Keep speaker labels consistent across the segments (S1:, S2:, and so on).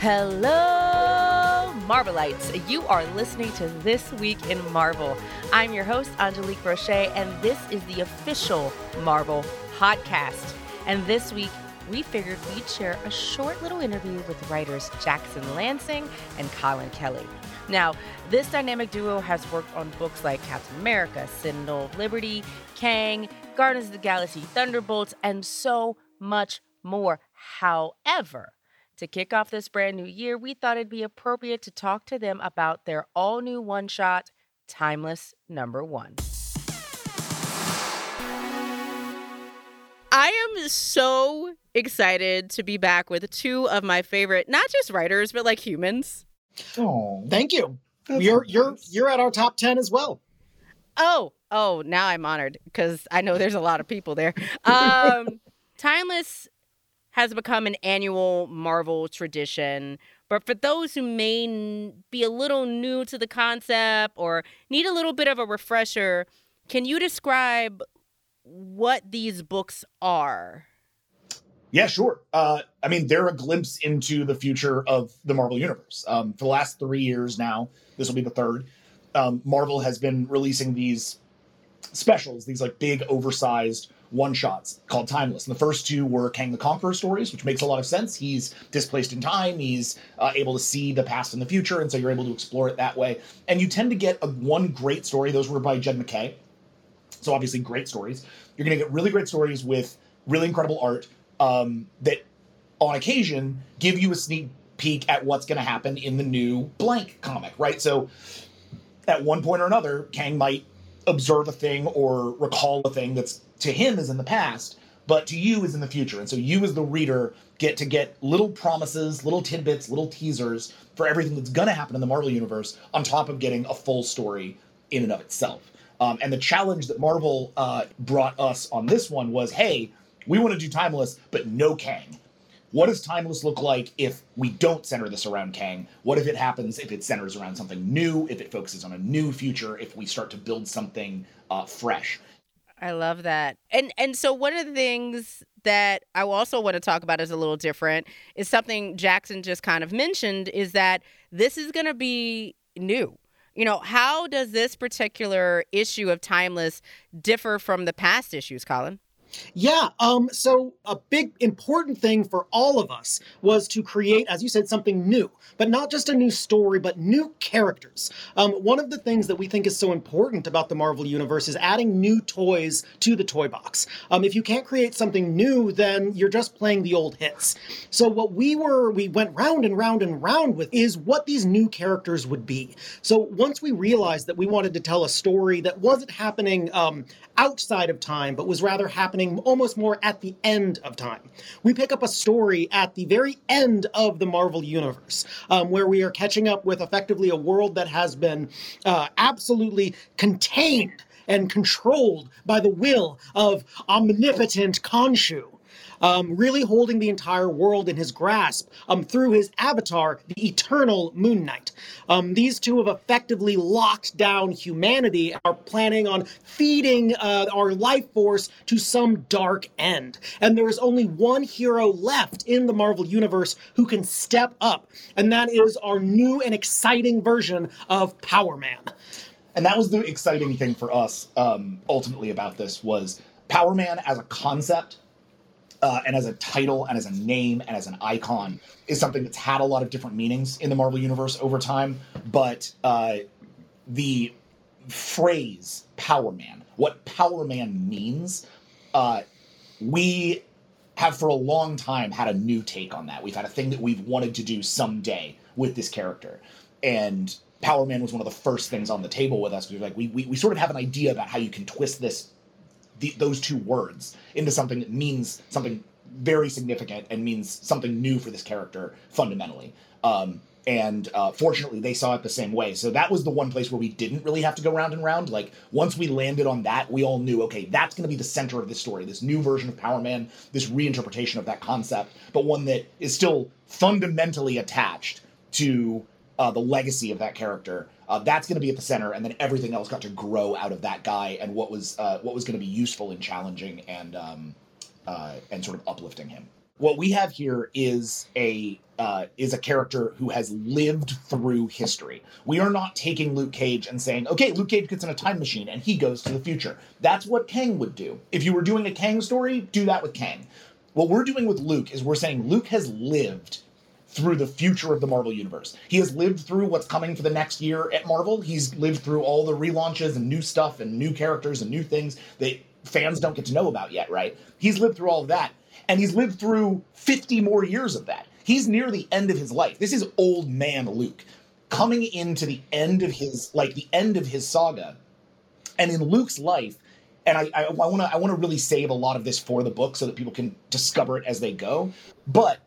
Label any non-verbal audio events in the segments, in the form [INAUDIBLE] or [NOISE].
S1: Hello, Marvelites. You are listening to This Week in Marvel. I'm your host, Angelique Roche, and this is the official Marvel podcast. And this week, we figured we'd share a short little interview with writers Jackson Lanzing and Collin Kelly. Now, this dynamic duo has worked on books like Captain America, Sentinel of Liberty, Kang, Guardians of the Galaxy, Thunderbolts, and so much more. However, to kick off this brand new year, we thought it'd be appropriate to talk to them about their all new one shot, Timeless Number One. I am so excited to be back with two of my favorite, not just writers, but like humans.
S2: Oh, thank you. That's you're nice. you're you're at our top ten as well.
S1: Oh, oh, now I'm honored because I know there's a lot of people there. Um, [LAUGHS] Timeless has become an annual Marvel tradition. But for those who may be a little new to the concept or need a little bit of a refresher, can you describe what these books are?
S3: Yeah, sure. Uh, I mean, they're a glimpse into the future of the Marvel Universe. Um, for the last three years now, this will be the third. Um, Marvel has been releasing these specials, these like big, oversized one shots called Timeless. And the first two were Kang the Conqueror stories, which makes a lot of sense. He's displaced in time, he's uh, able to see the past and the future, and so you're able to explore it that way. And you tend to get a, one great story. Those were by Jed MacKay. So obviously, great stories. You're going to get really great stories with really incredible art um, that, on occasion, give you a sneak peek at what's going to happen in the new blank comic, right? So, at one point or another, Kang might observe a thing or recall a thing that's to him is in the past, but to you is in the future. And so you as the reader get to get little promises, little tidbits, little teasers for everything that's going to happen in the Marvel universe on top of getting a full story in and of itself. Um, and the challenge that Marvel uh, brought us on this one was, hey, we want to do Timeless, but no Kang. What does Timeless look like if we don't center this around Kang? What if it happens if it centers around something new, if it focuses on a new future, if we start to build something uh, fresh?
S1: I love that. And and so one of the things that I also want to talk about is a little different is something Jackson just kind of mentioned is that this is going to be new. You know, how does this particular issue of Timeless differ from the past issues, Collin?
S2: Yeah. Um, so a big important thing for all of us was to create, as you said, something new, but not just a new story, but new characters. Um, one of the things that we think is so important about the Marvel Universe is adding new toys to the toy box. Um, if you can't create something new, then you're just playing the old hits. So what we were, we went round and round and round with is what these new characters would be. So once we realized that we wanted to tell a story that wasn't happening um, outside of time, but was rather happening almost more at the end of time. We pick up a story at the very end of the Marvel Universe, um, where we are catching up with effectively a world that has been uh, absolutely contained and controlled by the will of omnipotent Khonshu um, really holding the entire world in his grasp um, through his avatar, the eternal Moon Knight. Um, these two have effectively locked down humanity and are planning on feeding uh, our life force to some dark end. And there is only one hero left in the Marvel Universe who can step up, and that is our new and exciting version of Power Man.
S3: And that was the exciting thing for us um, ultimately about this was Power Man as a concept uh, and as a title and as a name and as an icon is something that's had a lot of different meanings in the Marvel universe over time. But uh, the phrase Power Man, what Power Man means, uh, we have for a long time had a new take on that. We've had a thing that we've wanted to do someday with this character. And Power Man was one of the first things on the table with us. We were like, we, we, we sort of have an idea about how you can twist this the, those two words into something that means something very significant and means something new for this character fundamentally. Um, and uh, fortunately, they saw it the same way. So that was the one place where we didn't really have to go round and round. Like once we landed on that, we all knew, okay, that's going to be the center of this story. This new version of Power Man, this reinterpretation of that concept, but one that is still fundamentally attached to uh, the legacy of that character uh, that's going to be at the center, and then everything else got to grow out of that guy and what was uh, what was going to be useful and challenging and um, uh, and sort of uplifting him. what we have here is a uh, is a character who has lived through history. We are not taking Luke Cage and saying, okay, Luke Cage gets in a time machine and he goes to the future. That's what Kang would do. If you were doing a Kang story, do that with Kang. What we're doing with Luke is we're saying Luke has lived through the future of the Marvel Universe. He has lived through what's coming for the next year at Marvel. He's lived through all the relaunches and new stuff and new characters and new things that fans don't get to know about yet, right? He's lived through all of that. And he's lived through 50 more years of that. He's near the end of his life. This is old man Luke coming into the end of his like the end of his saga. And in Luke's life, and I, I, I want to I want to really save a lot of this for the book so that people can discover it as they go. But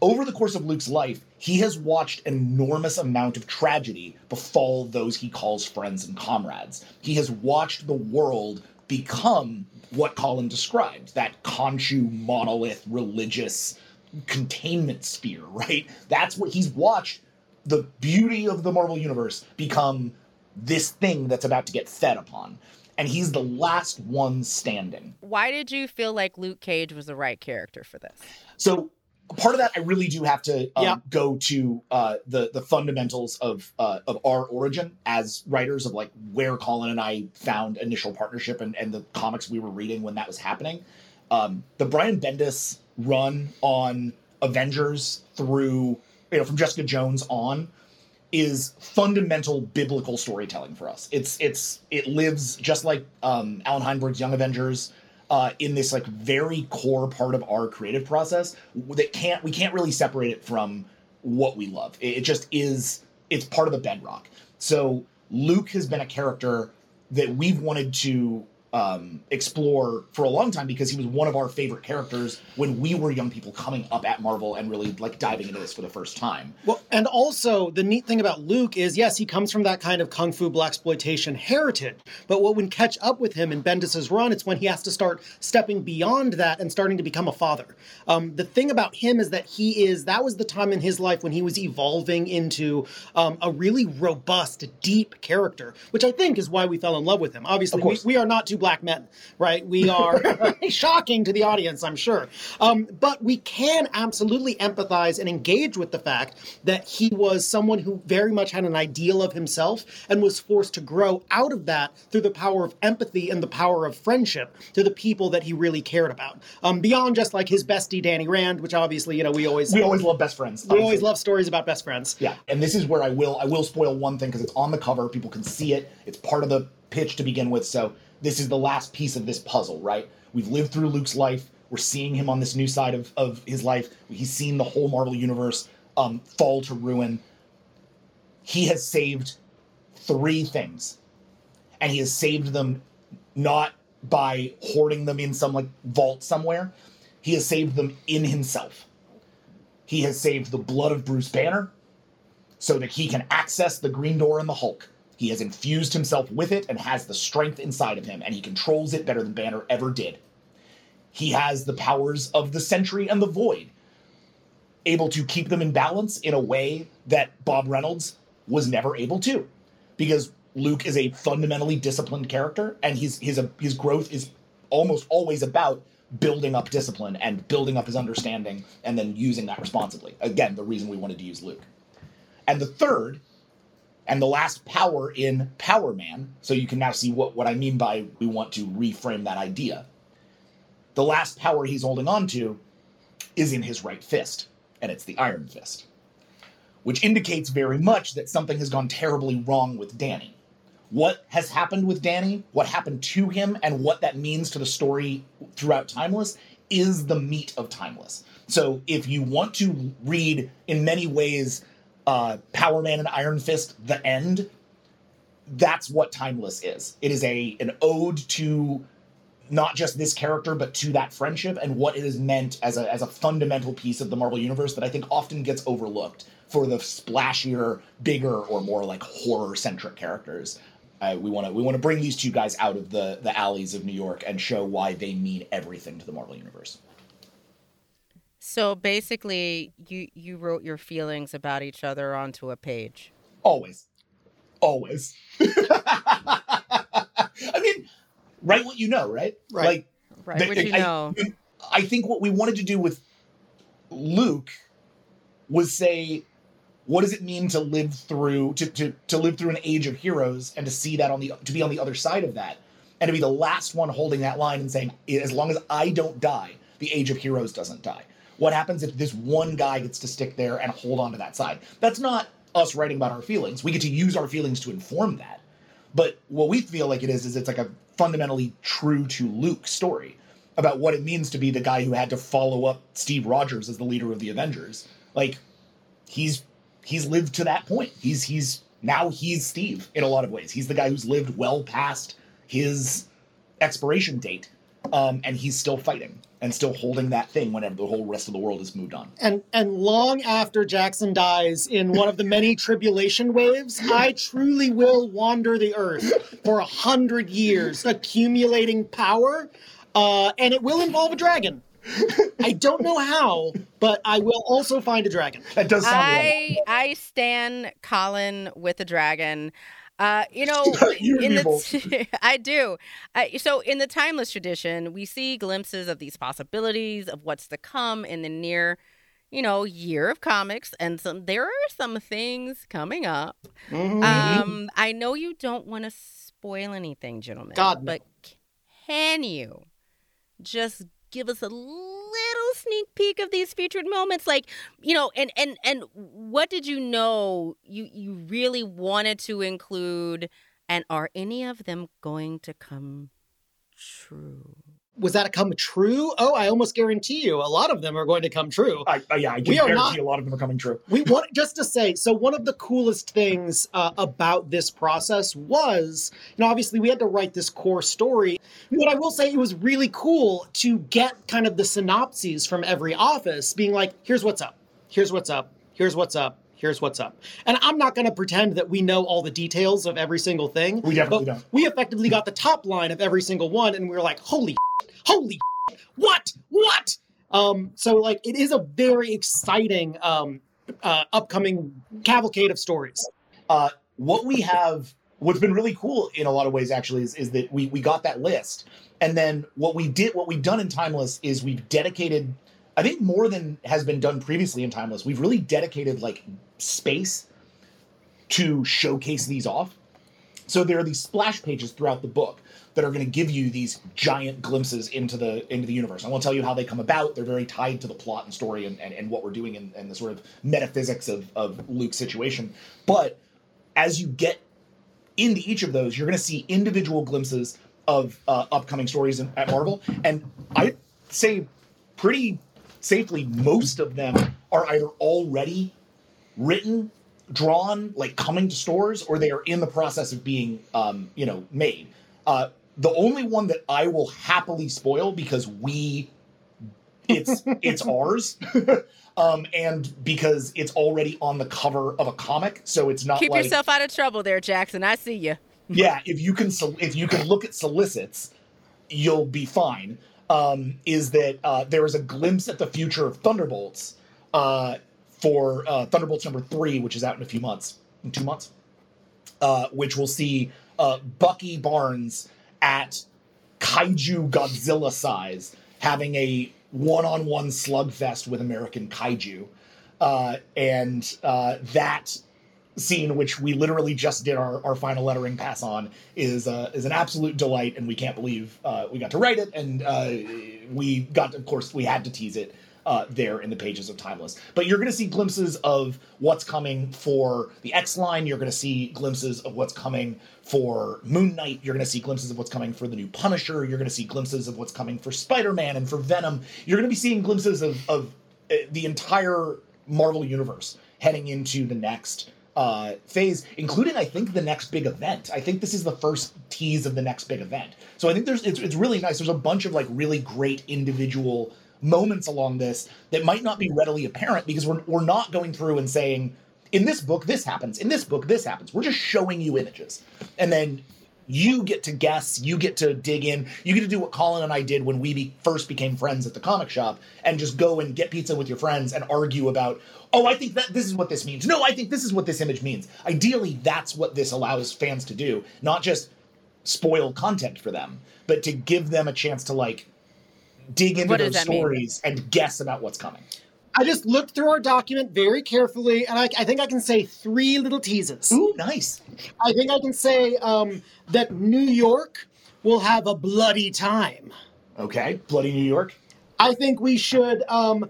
S3: over the course of Luke's life, he has watched an enormous amount of tragedy befall those he calls friends and comrades. He has watched the world become what Collin described that Khonshu monolith religious containment sphere, [LAUGHS] right? That's what he's watched the beauty of the Marvel Universe become this thing that's about to get fed upon. And he's the last one standing.
S1: Why did you feel like Luke Cage was the right character for this?
S3: So part of that I really do have to um, yeah. go to uh, the the fundamentals of uh, of our origin as writers of like where Collin and I found initial partnership and, and the comics we were reading when that was happening. Um, the Brian Bendis run on Avengers through you know from Jessica Jones on is fundamental biblical storytelling for us. It's it's it lives just like um, Allan Heinberg's Young Avengers uh, in this like very core part of our creative process that can't we can't really separate it from what we love. It, it just is. It's part of the bedrock. So Luke has been a character that we've wanted to um, explore for a long time because he was one of our favorite characters when we were young people coming up at Marvel and really like diving into this for the first time.
S2: Well, and also the neat thing about Luke is yes, he comes from that kind of kung fu blaxploitation heritage, but what would catch up with him in Bendis's run, it's when he has to start stepping beyond that and starting to become a father. Um, the thing about him is that he is that was the time in his life when he was evolving into um, a really robust, deep character, which I think is why we fell in love with him. Obviously, we, we are not two black men, right? We are [LAUGHS] shocking to the audience, I'm sure. Um, but we can absolutely empathize and engage with the fact that he was someone who very much had an ideal of himself and was forced to grow out of that through the power of empathy and the power of friendship to the people that he really cared about. Um, beyond just like his bestie Danny Rand, which obviously you know we always
S3: we always love best friends.
S2: We always love stories about best friends.
S3: Yeah, and this is where I will I will spoil one thing because it's on the cover. People can see it. It's part of the pitch to begin with. So this is the last piece of this puzzle, right? We've lived through Luke's life. We're seeing him on this new side of, of his life. He's seen the whole Marvel universe um, fall to ruin. He has saved three things, and he has saved them not by hoarding them in some like vault somewhere. He has saved them in himself. He has saved the blood of Bruce Banner so that he can access the Green Door and the Hulk. He has infused himself with it and has the strength inside of him, and he controls it better than Banner ever did. He has the powers of the Sentry and the Void, able to keep them in balance in a way that Bob Reynolds was never able to, because Luke is a fundamentally disciplined character, and his his his growth is almost always about building up discipline and building up his understanding, and then using that responsibly. Again, the reason we wanted to use Luke. And the third and the last power in Power Man, so you can now see what, what I mean by we want to reframe that idea. The last power he's holding on to is in his right fist, and it's the Iron Fist, which indicates very much that something has gone terribly wrong with Danny. What has happened with Danny, what happened to him, and what that means to the story throughout Timeless is the meat of Timeless. So if you want to read, in many ways, uh, Power Man and Iron Fist, the end. That's what Timeless is. It is a an ode to not just this character, but to that friendship and what it is meant as a as a fundamental piece of the Marvel universe that I think often gets overlooked for the splashier, bigger, or more like horror centric characters. Uh, we want to we want to bring these two guys out of the the alleys of New York and show why they mean everything to the Marvel universe.
S1: So basically, you you wrote your feelings about each other onto a page.
S3: Always, always. [LAUGHS] I mean, write what you know, right?
S2: Right. Like,
S1: right. What you know.
S3: I think what we wanted to do with Luke was say, what does it mean to live through to, to to live through an age of heroes and to see that on the to be on the other side of that and to be the last one holding that line and saying, as long as I don't die, the age of heroes doesn't die. What happens if this one guy gets to stick there and hold on to that side? That's not us writing about our feelings. We get to use our feelings to inform that. But what we feel like it is, is it's like a fundamentally true to Luke story about what it means to be the guy who had to follow up Steve Rogers as the leader of the Avengers. Like he's he's lived to that point. He's he's now he's Steve in a lot of ways. He's the guy who's lived well past his expiration date, um, and he's still fighting and still holding that thing whenever the whole rest of the world has moved on.
S2: And and long after Jackson dies in one of the many tribulation waves, I truly will wander the earth for a hundred years, accumulating power, uh, and it will involve a dragon. I don't know how, but I will also find a dragon.
S3: That does sound
S1: I I stand Collin with a dragon. Uh, you know,
S3: You
S1: in the. [LAUGHS] I do. Uh, so in the timeless tradition, we see glimpses of these possibilities of what's to come in the near, you know, year of comics, and some there are some things coming up.
S2: Mhm.
S1: Um, I know you don't want to spoil anything, gentlemen.
S2: God, no.
S1: but can you just give us a little sneak peek of these featured moments like you know and and and what did you know you you really wanted to include? And are any of them going to come true
S2: Was that a come true? Oh, I almost guarantee you, a lot of them are going to come true.
S3: I, I, yeah, I can
S2: We
S3: guarantee
S2: not-
S3: a lot of them are coming true.
S2: we want just to say so one of the coolest things uh, about this process was you know obviously we had to write this core story but i will say it was really cool to get kind of the synopses from every office being like here's what's up here's what's up here's what's up here's what's up and i'm not going to pretend that we know all the details of every single thing
S3: We definitely don't.
S2: we effectively got the top line of every single one and we were like holy holy [LAUGHS] what what um so like it is a very exciting um uh, upcoming cavalcade of stories
S3: Uh, what we have, what's been really cool in a lot of ways, actually, is, is that we we got that list, and then what we did, what we've done in Timeless is we've dedicated, I think more than has been done previously in Timeless. We've really dedicated like space to showcase these off. So there are these splash pages throughout the book that are going to give you these giant glimpses into the into the universe. I won't tell you how they come about. They're very tied to the plot and story and, and, and what we're doing and, and the sort of metaphysics of, of Luke's situation. But as you get into each of those, you're going to see individual glimpses of uh, upcoming stories in, at Marvel. And I say pretty safely, most of them are either already written, drawn, like coming to stores, or they are in the process of being, um, you know, made. Uh, the only one that I will happily spoil because we, it's [LAUGHS] it's ours, [LAUGHS] um, and because it's already on the cover of a comic, so it's not
S1: keep
S3: like
S1: yourself out of trouble there jackson i see you
S3: yeah, if you can if you can look at solicits, you'll be fine. Um, is that uh, there is a glimpse at the future of Thunderbolts uh, for uh, Thunderbolts number three, which is out in a few months, in two months, uh, which will see uh, Bucky Barnes at kaiju Godzilla size having a one-on-one slugfest with American kaiju, uh, and uh, that scene, which we literally just did our, our final lettering pass on, is uh, is an absolute delight, and we can't believe uh, we got to write it, and uh, we got, of course, we had to tease it uh, there in the pages of Timeless. But you're going to see glimpses of what's coming for the X line. You're going to see glimpses of what's coming for Moon Knight. You're going to see glimpses of what's coming for the new Punisher. You're going to see glimpses of what's coming for Spider Man and for Venom. You're going to be seeing glimpses of of uh, the entire Marvel universe heading into the next uh, phase, including I think the next big event. I think this is the first tease of the next big event. So I think there's it's, it's really nice. There's a bunch of like really great individual moments along this that might not be readily apparent because we're we're not going through and saying in this book this happens, in this book this happens. We're just showing you images, and then you get to guess, you get to dig in, you get to do what Collin and I did when we be, first became friends at the comic shop, and just go and get pizza with your friends and argue about, oh, I think that this is what this means. No, I think this is what this image means. Ideally, that's what this allows fans to do, not just spoil content for them, but to give them a chance to like dig into
S1: What
S3: those
S1: that mean?
S3: stories and guess about what's coming.
S2: I just looked through our document very carefully, and I, I think I can say three little teases.
S3: Ooh, nice.
S2: I think I can say um, that New York will have a bloody time.
S3: Okay, bloody New York.
S2: I think we should um,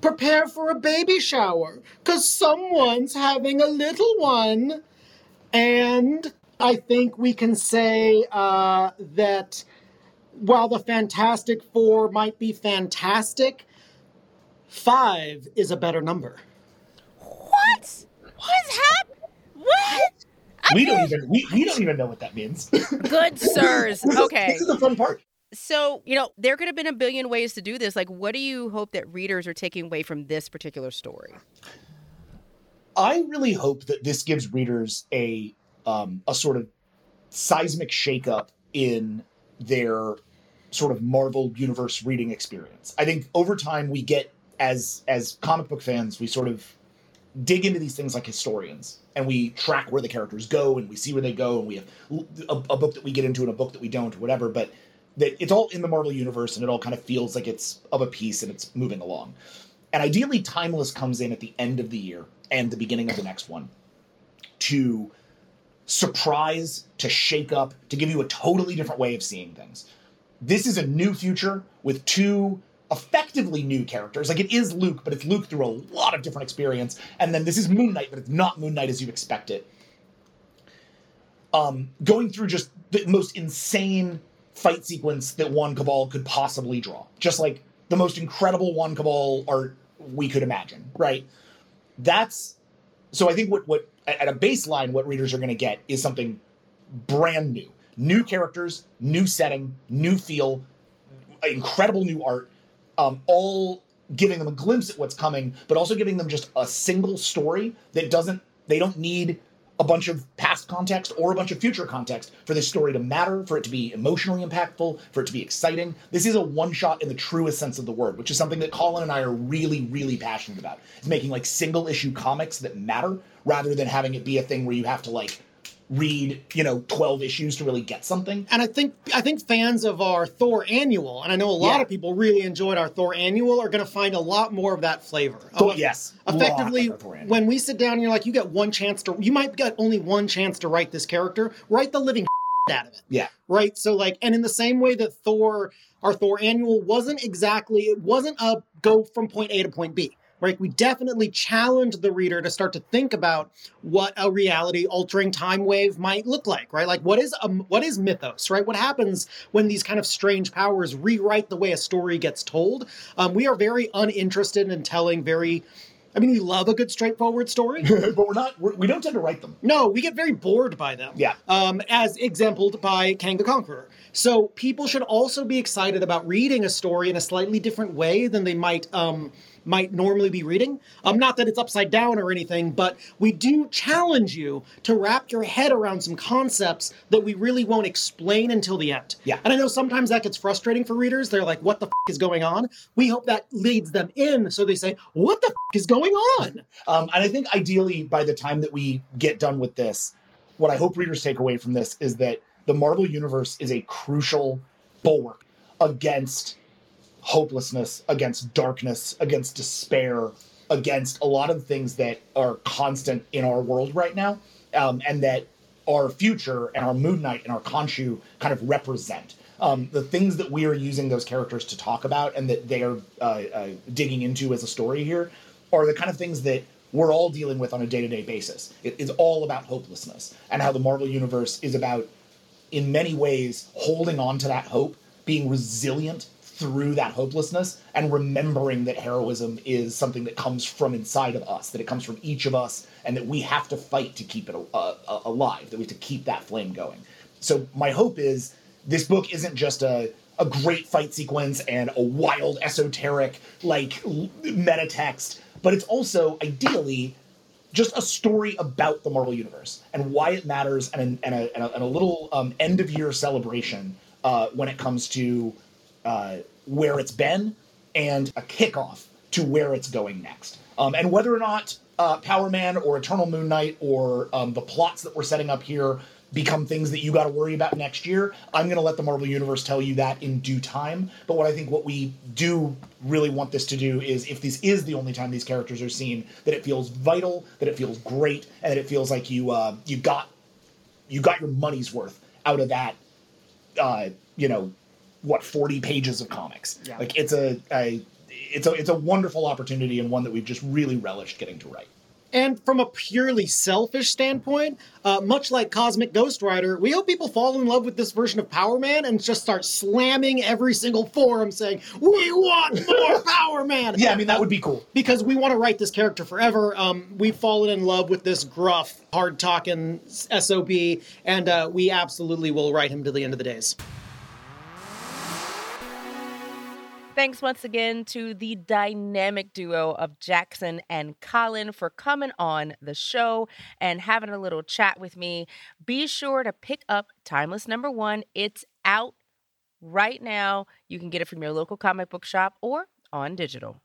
S2: prepare for a baby shower because someone's having a little one. And I think we can say uh, that while the Fantastic Four might be fantastic, five is a better number.
S1: What? What's happening? What?
S3: we don't even we, we don't even know what that means. [LAUGHS]
S1: Good sirs.
S3: This is-
S1: Okay.
S3: This is the fun part.
S1: So, you know, there could have been a billion ways to do this. Like, what do you hope that readers are taking away from this particular story?
S3: I really hope that this gives readers a um, a sort of seismic shakeup in their sort of Marvel universe reading experience. I think over time we get as as comic book fans, we sort of dig into these things like historians and we track where the characters go and we see where they go and we have a, a book that we get into and a book that we don't or whatever but that it's all in the marvel universe and it all kind of feels like it's of a piece and it's moving along and ideally timeless comes in at the end of the year and the beginning of the next one to surprise to shake up to give you a totally different way of seeing things this is a new future with two effectively new characters. Like it is Luke, but it's Luke through a lot of different experience. And then this is Moon Knight, but it's not Moon Knight as you expect it. Um, going through just the most insane fight sequence that Juan Cabal could possibly draw. Just like the most incredible Juan Cabal art we could imagine, right? That's so I think what what at a baseline, what readers are gonna get is something brand new. New characters, new setting, new feel, incredible new art, um, all giving them a glimpse at what's coming, but also giving them just a single story that doesn't, they don't need a bunch of past context or a bunch of future context for this story to matter, for it to be emotionally impactful, for it to be exciting. This is a one shot in the truest sense of the word, which is something that Collin and I are really, really passionate about. Is making like single issue comics that matter rather than having it be a thing where you have to like read, you know, 12 issues to really get something.
S2: And I think I think fans of our Thor annual, and I know a lot
S3: Yeah.
S2: of people really enjoyed our Thor annual, are going to find a lot more of that flavor. Uh,
S3: yes.
S2: Effectively,
S3: lot of Thor anime.
S2: when we sit down and you're like, you get one chance to, you might get only one chance to write this character, write the living [LAUGHS] out of it.
S3: Yeah.
S2: Right. So, like, and in the same way that Thor, our Thor annual wasn't exactly, it wasn't a go from point A to point B. Right. We definitely challenge the reader to start to think about what a reality altering time wave might look like. Right. Like, what is um, what is mythos? Right. What happens when these kind of strange powers rewrite the way a story gets told? Um, we are very uninterested in telling very. I mean, we love a good straightforward story. [LAUGHS]
S3: but we're not, we're, we don't tend to write them.
S2: No, we get very bored by them.
S3: Yeah.
S2: Um, as exemplified by Kang the Conqueror. So people should also be excited about reading a story in a slightly different way than they might um, might normally be reading. Um, not that it's upside down or anything, but we do challenge you to wrap your head around some concepts that we really won't explain until the end.
S3: Yeah.
S2: And I know sometimes that gets frustrating for readers. They're like, "What the f- is going on?" We hope that leads them in, so they say, "What the f- is going on?"
S3: Um, and I think ideally, by the time that we get done with this, what I hope readers take away from this is that the Marvel Universe is a crucial bulwark against hopelessness, against darkness, against despair, against a lot of things that are constant in our world right now, um, and that our future and our Moon Knight and our Khonshu kind of represent. Um, the things that we are using those characters to talk about and that they are uh, uh, digging into as a story here are the kind of things that we're all dealing with on a day-to-day basis. It is all about hopelessness and how the Marvel universe is about, in many ways, holding on to that hope, being resilient through that hopelessness, and remembering that heroism is something that comes from inside of us, that it comes from each of us, and that we have to fight to keep it uh, uh, alive, that we have to keep that flame going. So my hope is this book isn't just a a great fight sequence and a wild esoteric like meta text, but it's also ideally just a story about the Marvel Universe and why it matters, and, and, a, and, a, and a little um, end of year celebration uh, when it comes to uh, where it's been and a kickoff to where it's going next. Um, and whether or not uh, Power Man or Eternal Moon Knight or um, the plots that we're setting up here become things that you got to worry about next year. I'm going to let the Marvel Universe tell you that in due time. But what I think what we do really want this to do is if this is the only time these characters are seen, that it feels vital, that it feels great, and that it feels like you uh, you got you got your money's worth out of that. Uh, you know, what 40 pages of comics.
S2: Yeah.
S3: Like it's a, a it's a it's a wonderful opportunity and one that we've just really relished getting to write.
S2: And from a purely selfish standpoint, uh, much like Cosmic Ghost Rider, we hope people fall in love with this version of Power Man and just start slamming every single forum saying, We want more [LAUGHS] Power Man!
S3: Yeah, I mean that would be cool.
S2: Because we want to write this character forever. Um, we've fallen in love with this gruff, hard talking SOB, and uh, we absolutely will write him to the end of the days.
S1: Thanks once again to the dynamic duo of Jackson and Collin for coming on the show and having a little chat with me. Be sure to pick up Timeless Number One. It's out right now. You can get it from your local comic book shop or on digital.